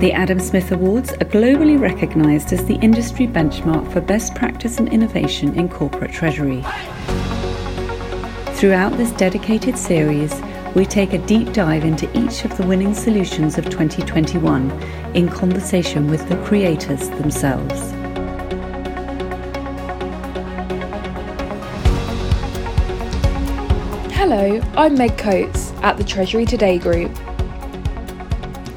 The Adam Smith Awards are globally recognised as the industry benchmark for best practice and innovation in corporate treasury. Throughout this dedicated series, we take a deep dive into each of the winning solutions of 2021 in conversation with the creators themselves. Hello, I'm Meg Coates at the Treasury Today Group.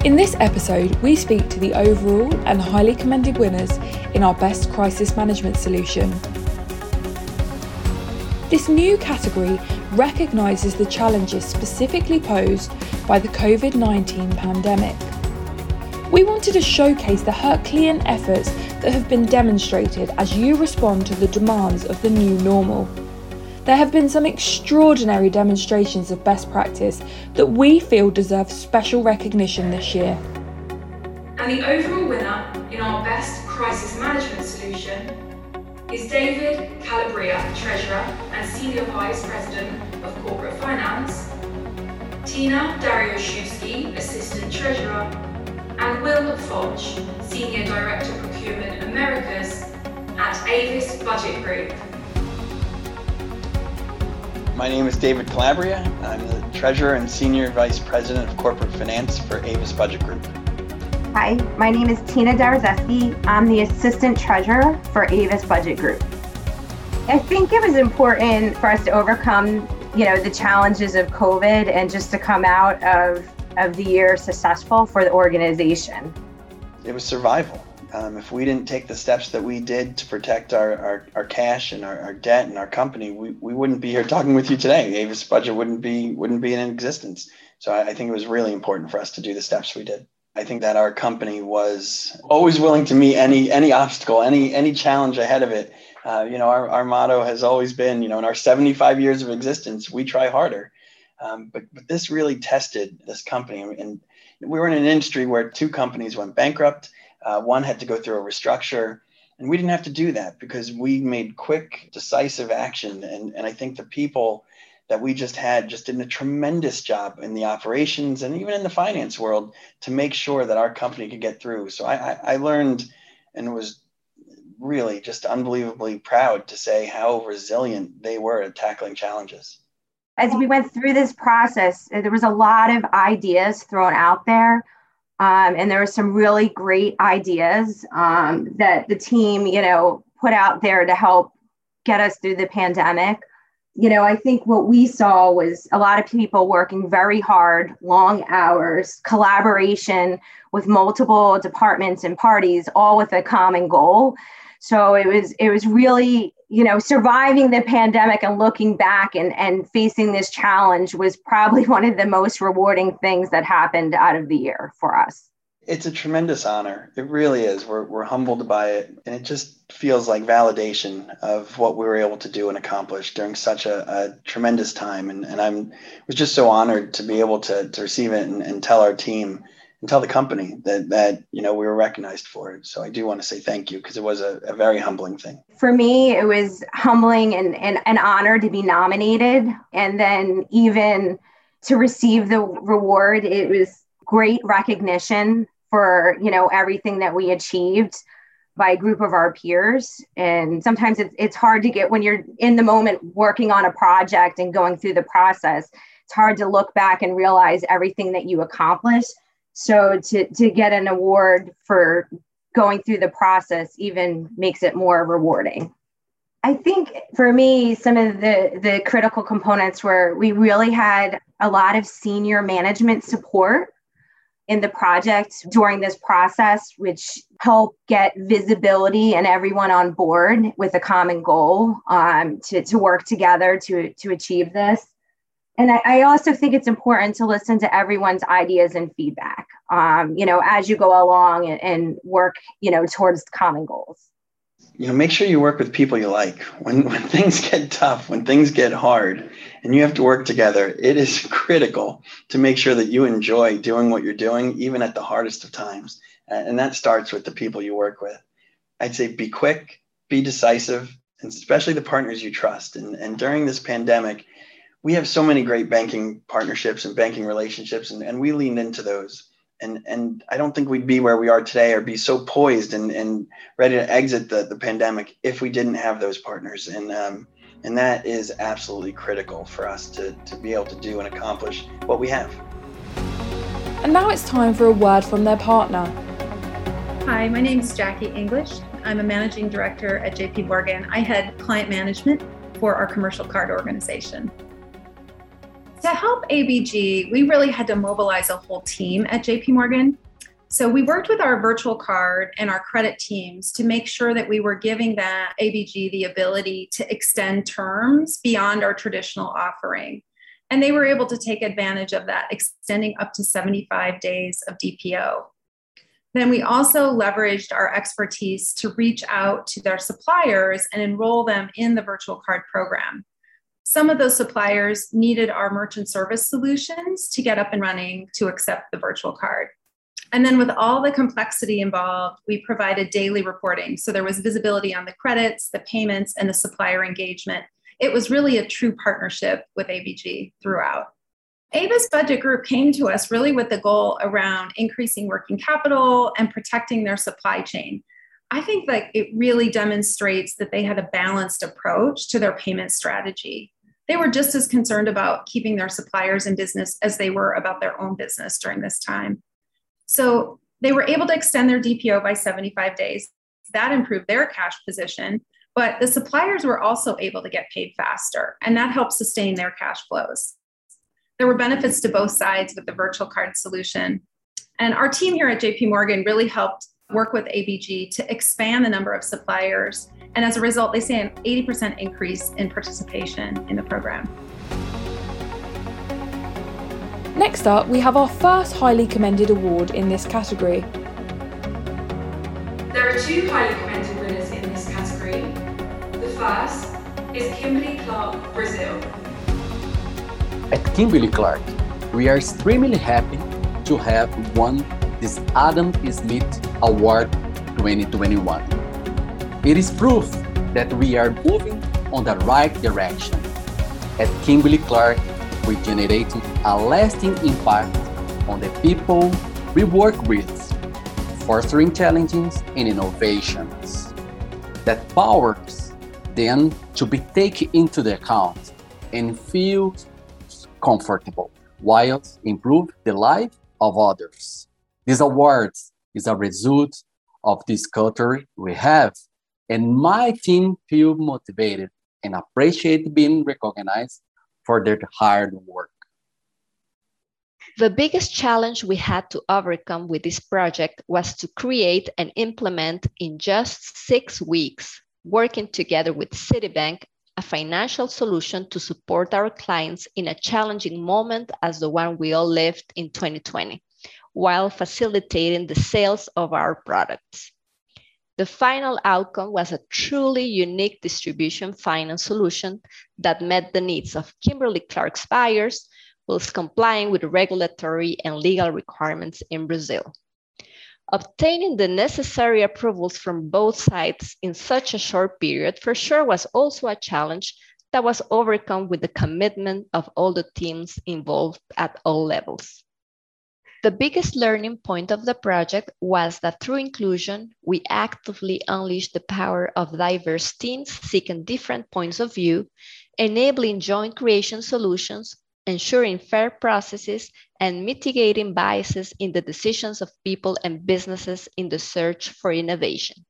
In this episode, we speak to the overall and highly commended winners in our Best Crisis Management Solution. This new category recognises the challenges specifically posed by the COVID 19 pandemic. We wanted to showcase the Herculean efforts that have been demonstrated as you respond to the demands of the new normal. There have been some extraordinary demonstrations of best practice that we feel deserve special recognition this year. And the overall winner in our Best Crisis Management Solution is David Calabria, Treasurer and Senior Vice President of Corporate Finance, Tina Darioszewski, Assistant Treasurer, and Will Foch, Senior Director Procurement Americas at Avis Budget Group. My name is David Calabria. I'm the Treasurer and Senior Vice President of Corporate Finance for Avis Budget Group. Hi, my name is Tina Darzeski. I'm the Assistant Treasurer for Avis Budget Group. I think it was important for us to overcome, you know, the challenges of COVID and just to come out of, of the year successful for the organization. It was survival um, if we didn't take the steps that we did to protect our, our, our cash and our, our, debt and our company, we, we wouldn't be here talking with you today. Avis budget wouldn't be wouldn't be in existence. So I, I think it was really important for us to do the steps we did. I think that our company was always willing to meet any any obstacle, any any challenge ahead of it. Uh, you know, our, our motto has always been, you know, in our 75 years of existence, we try harder. Um, but but this really tested this company, and we were in an industry where two companies went bankrupt uh, one had to go through a restructure. And we didn't have to do that because we made quick, decisive action. And, and I think the people that we just had just did a tremendous job in the operations and even in the finance world to make sure that our company could get through. So I, I, I learned and was really just unbelievably proud to say how resilient they were at tackling challenges. As we went through this process, there was a lot of ideas thrown out there um, and there were some really great ideas um, that the team, you know, put out there to help get us through the pandemic. You know, I think what we saw was a lot of people working very hard, long hours, collaboration with multiple departments and parties, all with a common goal. So it was it was really you know surviving the pandemic and looking back and and facing this challenge was probably one of the most rewarding things that happened out of the year for us. It's a tremendous honor. It really is. We're we're humbled by it, and it just feels like validation of what we were able to do and accomplish during such a, a tremendous time. And and I'm was just so honored to be able to to receive it and, and tell our team and tell the company that that you know we were recognized for it. So I do want to say thank you because it was a, a, very humbling thing. For me, it was humbling and, and an honor to be nominated, and then even to receive the reward. It was great recognition for you know everything that we achieved by a group of our peers and sometimes it's, it's hard to get when you're in the moment working on a project and going through the process it's hard to look back and realize everything that you accomplished so to to get an award for going through the process even makes it more rewarding. I think for me, some of the the critical components were we really had a lot of senior management support in the project during this process, which helped get visibility and everyone on board with a common goal um, to, to work together to, to achieve this and I, I, also think it's important to listen to everyone's ideas and feedback um, you know as you go along and, and, work you know towards common goals. You know make sure you work with people you like. When when things get tough when things get hard and you have to work together it is critical to make sure that you enjoy doing what you're doing even at the hardest of times. And that starts with the people you work with. I'd say be quick be decisive and especially the partners you trust. And, and during this pandemic we have so many great banking partnerships and banking relationships, and, and we leaned into those. and and I don't think we'd be where we are today or be so poised and and ready to exit the the pandemic if we didn't have those partners and um, and that is absolutely critical for us to to be able to do and accomplish what we have. And now it's time for a word from their partner. Hi, my name is Jackie English. I'm a managing director at JP Morgan. I head client management for our commercial card organization. To help ABG, we really had to mobilize a whole team at JP Morgan. So we worked with our virtual card and our credit teams to make sure that we were giving that ABG the ability to extend terms beyond our traditional offering. And they were able to take advantage of that, extending up to 75 days of DPO. Then we also leveraged our expertise to reach out to their suppliers and enroll them in the virtual card program. Some of those suppliers needed our merchant service solutions to get up and running to accept the virtual card. And then, with all the complexity involved, we provided daily reporting. So there was visibility on the credits, the payments, and the supplier engagement. It was really a true partnership with ABG throughout. Avis Budget Group came to us really with the goal around increasing working capital and protecting their supply chain. I think that it really demonstrates that they had a balanced approach to their payment strategy they were just as concerned about keeping their suppliers in business as they were about their own business during this time. So they were able to extend their DPO by 75 days. That improved their cash position, but the suppliers were also able to get paid faster, and that helped sustain their cash flows. There were benefits to both sides with the virtual card solution. And our team here at JP Morgan really helped work with ABG to expand the number of suppliers and as a result, they see an 80% increase in participation in the program. Next up, we have our first highly commended award in this category. There are two highly commended winners in this category. The first is Kimberly Clark, Brazil. At Kimberly Clark, we are extremely happy to have won this Adam Smith Award 2021. It is proof that we are moving on the right direction. At Kimberly Clark, we generated a lasting impact on the people we work with, fostering challenges and innovations that powers them to be taken into the account and feel comfortable while improve the life of others. This award is a result of this culture we have and my team feel motivated and appreciate being recognized for their hard work. The biggest challenge we had to overcome with this project was to create and implement in just six weeks, working together with Citibank, a financial solution to support our clients in a challenging moment as the one we all lived in 2020, while facilitating the sales of our products. The final outcome was a truly unique distribution finance solution that met the needs of Kimberly Clark's buyers whilst complying with regulatory and legal requirements in Brazil. Obtaining the necessary approvals from both sides in such a short period for sure was also a challenge that was overcome with the commitment of all the teams involved at all levels. The biggest learning point of the project was that through inclusion, we actively unleashed the power of diverse teams seeking different points of view, enabling joint creation solutions, ensuring fair processes, and mitigating biases in the decisions of people and businesses in the search for innovation.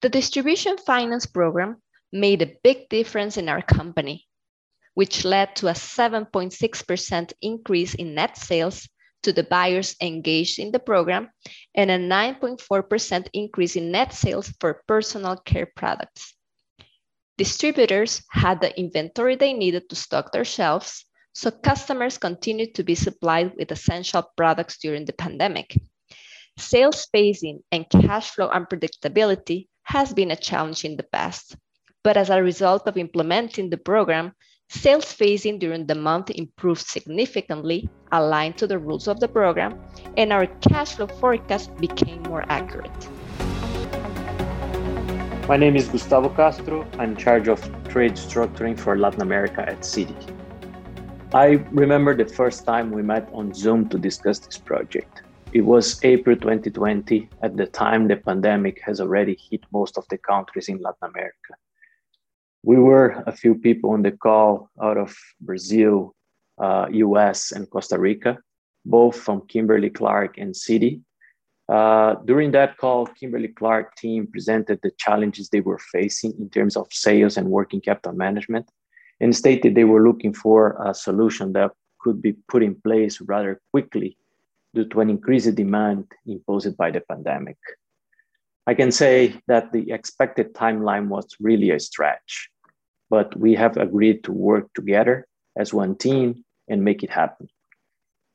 The distribution finance program made a big difference in our company, which led to a 7.6% increase in net sales to the buyers engaged in the program and a 9.4% increase in net sales for personal care products. Distributors had the inventory they needed to stock their shelves, so customers continued to be supplied with essential products during the pandemic. Sales phasing and cash flow unpredictability has been a challenge in the past, but as a result of implementing the program, Sales phasing during the month improved significantly, aligned to the rules of the program, and our cash flow forecast became more accurate. My name is Gustavo Castro. I'm in charge of trade structuring for Latin America at Citi. I remember the first time we met on Zoom to discuss this project. It was April 2020. At the time, the pandemic has already hit most of the countries in Latin America. We were a few people on the call out of Brazil, uh, US, and Costa Rica, both from Kimberly Clark and Citi. Uh, during that call, Kimberly Clark team presented the challenges they were facing in terms of sales and working capital management and stated they were looking for a solution that could be put in place rather quickly due to an increased demand imposed by the pandemic. I can say that the expected timeline was really a stretch, but we have agreed to work together as one team and make it happen.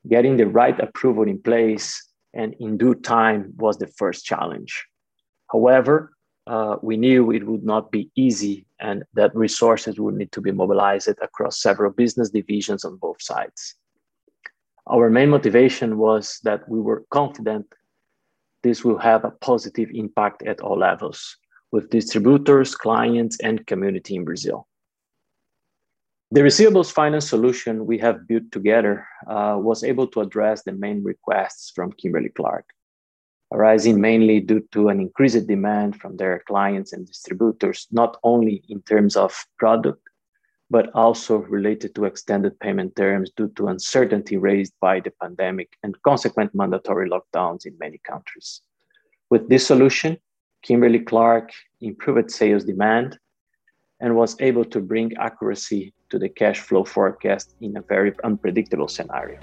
Getting the right approval in place and in due time was the first challenge. However, uh, we knew it would not be easy and that resources would need to be mobilized across several business divisions on both sides. Our main motivation was that we were confident this will have a positive impact at all levels with distributors, clients, and community in Brazil. The receivables finance solution we have built together uh, was able to address the main requests from Kimberly Clark, arising mainly due to an increased demand from their clients and distributors, not only in terms of product, but also related to extended payment terms due to uncertainty raised by the pandemic and consequent mandatory lockdowns in many countries. With this solution, Kimberly Clark improved sales demand and was able to bring accuracy to the cash flow forecast in a very unpredictable scenario.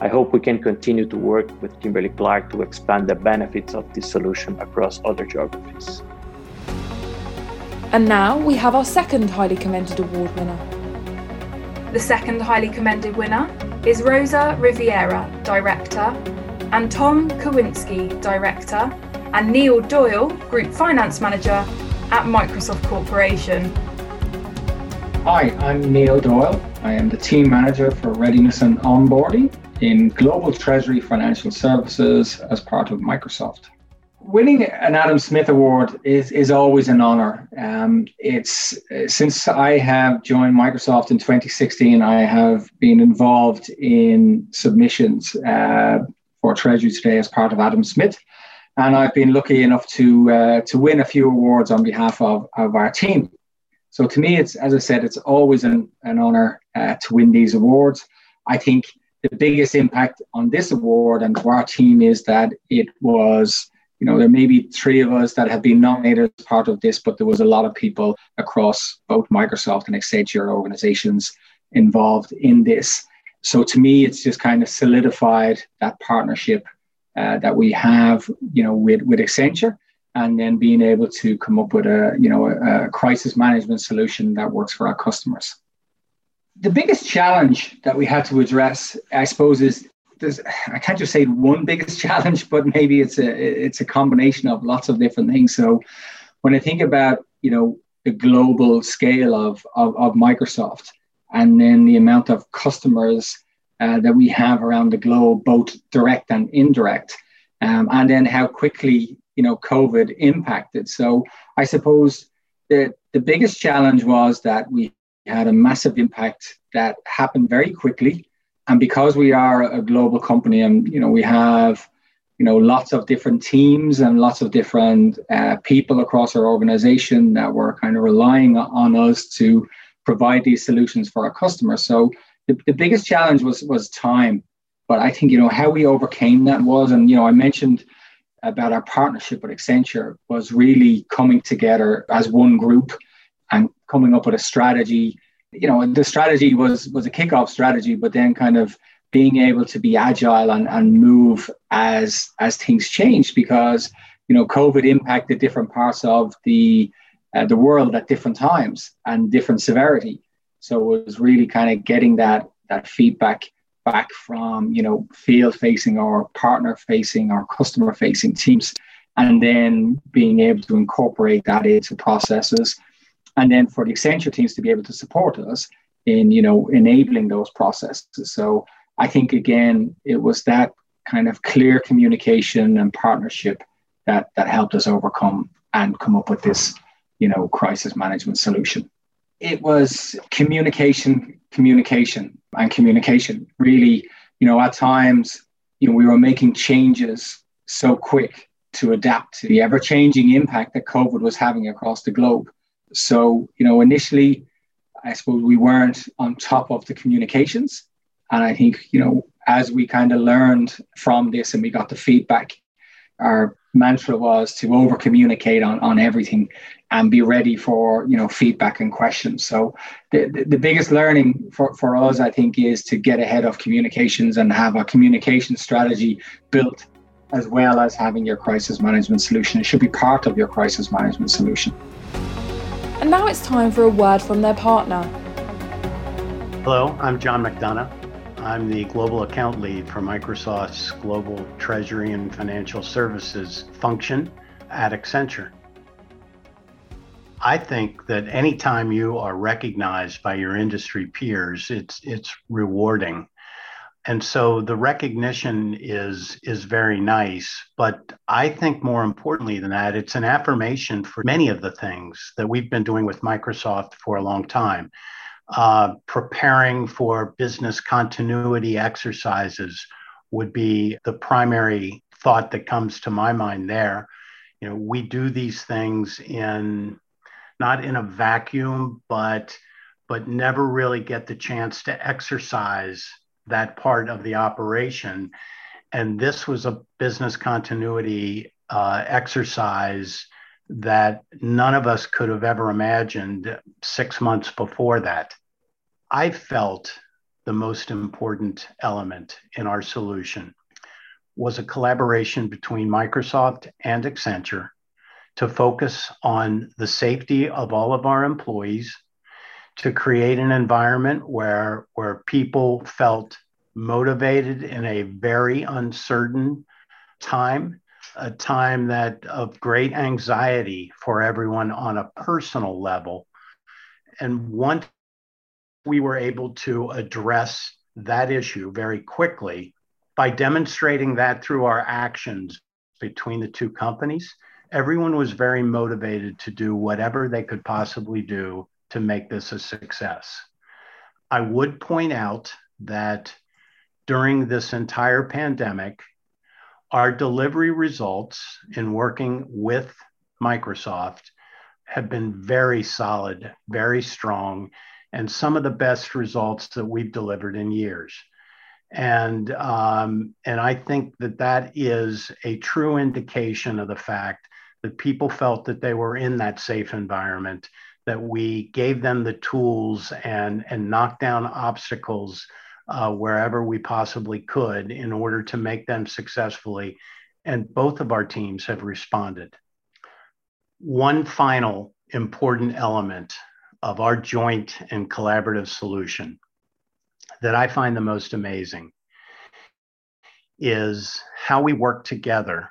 I hope we can continue to work with Kimberly Clark to expand the benefits of this solution across other geographies. And now we have our second highly commended award winner. The second highly commended winner is Rosa Riviera, Director, and Tom Kowinski, Director, and Neil Doyle, Group Finance Manager at Microsoft Corporation. Hi, I'm Neil Doyle. I am the team manager for readiness and onboarding in Global Treasury Financial Services as part of Microsoft. Winning an Adam Smith Award is, is always an honor. Um, it's since I have joined Microsoft in 2016, I have been involved in submissions uh, for Treasury Today as part of Adam Smith and I've been lucky enough to uh, to win a few awards on behalf of, of our team. So to me, it's as I said, it's always an, an honor uh, to win these awards. I think the biggest impact on this award and for our team is that it was, you know, there may be three of us that have been nominated as part of this, but there was a lot of people across both Microsoft and Accenture organizations involved in this. So to me, it's just kind of solidified that partnership uh, that we have, you know, with, with Accenture, and then being able to come up with a, you know, a, a crisis management solution that works for our customers. The biggest challenge that we had to address, I suppose, is there's I can't just say one biggest challenge, but maybe it's a it's a combination of lots of different things. So when I think about you know the global scale of of, of Microsoft and then the amount of customers uh, that we have around the globe, both direct and indirect, um, and then how quickly you know COVID impacted. So I suppose the the biggest challenge was that we had a massive impact that happened very quickly, and because we are a global company, and you know we have you know lots of different teams and lots of different uh, people across our organization that were kind of relying on us to provide these solutions for our customers. So the, the biggest challenge was was time. But I think you know how we overcame that was, and you know I mentioned about our partnership with Accenture was really coming together as one group and coming up with a strategy. You know, the strategy was was a kickoff strategy, but then kind of being able to be agile and, and move as as things changed because you know COVID impacted different parts of the uh, the world at different times and different severity. So it was really kind of getting that that feedback back from you know field facing or partner facing or customer facing teams and then being able to incorporate that into processes and then for the accenture teams to be able to support us in you know enabling those processes so i think again it was that kind of clear communication and partnership that that helped us overcome and come up with this you know crisis management solution it was communication, communication, and communication. Really, you know, at times you know, we were making changes so quick to adapt to the ever changing impact that COVID was having across the globe. So, you know, initially, I suppose we weren't on top of the communications. And I think, you know, as we kind of learned from this and we got the feedback, our mantra was to over communicate on, on everything and be ready for you know feedback and questions. So the, the, the, biggest learning for, for us i think is to get ahead of communications and have a communication strategy built as well as having your crisis management solution. It should be part of your crisis management solution and now it's time for a word from their partner hello i'm john mcdonough I'm the global account lead for Microsoft's global treasury and financial services function at Accenture. I think that anytime you are recognized by your industry peers, it's it's rewarding. And so the recognition is is very nice, but I think more importantly than that, it's an affirmation for many of the things that we've been doing with Microsoft for a long time uh, preparing for business continuity exercises would be the primary thought that comes to my mind there. You know, we do these things in not in a vacuum, but but never really get the chance to exercise that part of the operation. And this was a business continuity uh, exercise that none of us could have ever imagined six months before that. I felt the most important element in our solution was a collaboration between Microsoft and Accenture to focus on the safety of all of our employees, to create an environment where, where people felt motivated in a very uncertain time, a time that of great anxiety for everyone on a personal level. And once we were able to address that issue very quickly by demonstrating that through our actions between the two companies. Everyone was very motivated to do whatever they could possibly do to make this a success. I would point out that during this entire pandemic, our delivery results in working with Microsoft have been very solid, very strong, and some of the best results that we've delivered in years. And, um, and I think that that is a true indication of the fact that people felt that they were in that safe environment, that we gave them the tools and, and knocked down obstacles uh, wherever we possibly could in order to make them successfully. And both of our teams have responded. One final important element of our joint and collaborative solution that I find the most amazing is how we work together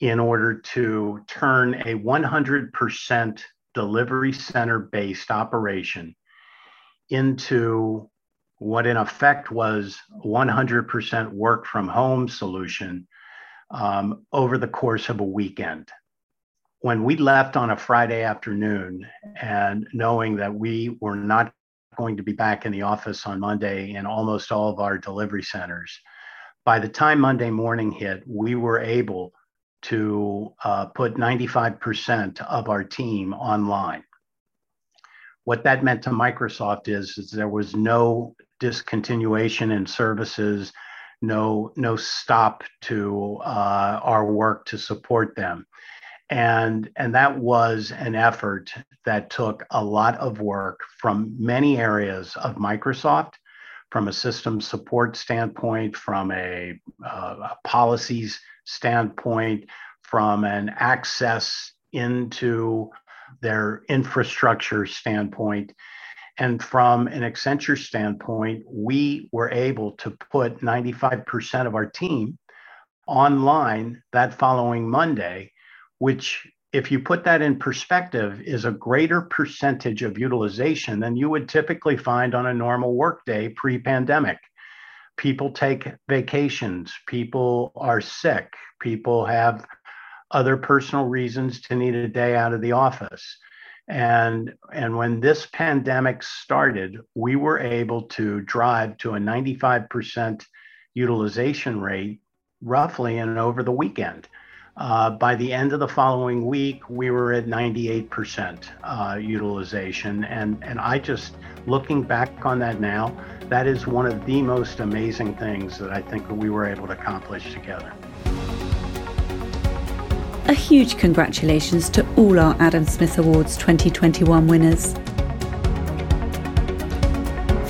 in order to turn a 100% delivery center based operation into what in effect was 100% work from home solution um, over the course of a weekend. When we left on a Friday afternoon and knowing that we were not going to be back in the office on Monday in almost all of our delivery centers, by the time Monday morning hit, we were able to uh, put 95% of our team online. What that meant to Microsoft is, is there was no discontinuation in services, no, no stop to uh, our work to support them and and that was an effort that took a lot of work from many areas of microsoft from a system support standpoint from a, uh, a policies standpoint from an access into their infrastructure standpoint. And from an accenture standpoint we were able to put 95% of our team online that following monday which if you put that in perspective is a greater percentage of utilization than you would typically find on a normal workday pre-pandemic people take vacations. People are sick. People have other personal reasons to need a day out of the office. And and when this pandemic started we were able to drive to a 95% utilization rate roughly and over the weekend. Uh, by the end of the following week, we were at 98% uh, utilization. And, and I just, looking back on that now, that is one of the most amazing things that I think we were able to accomplish together. A huge congratulations to all our Adam Smith Awards 2021 winners.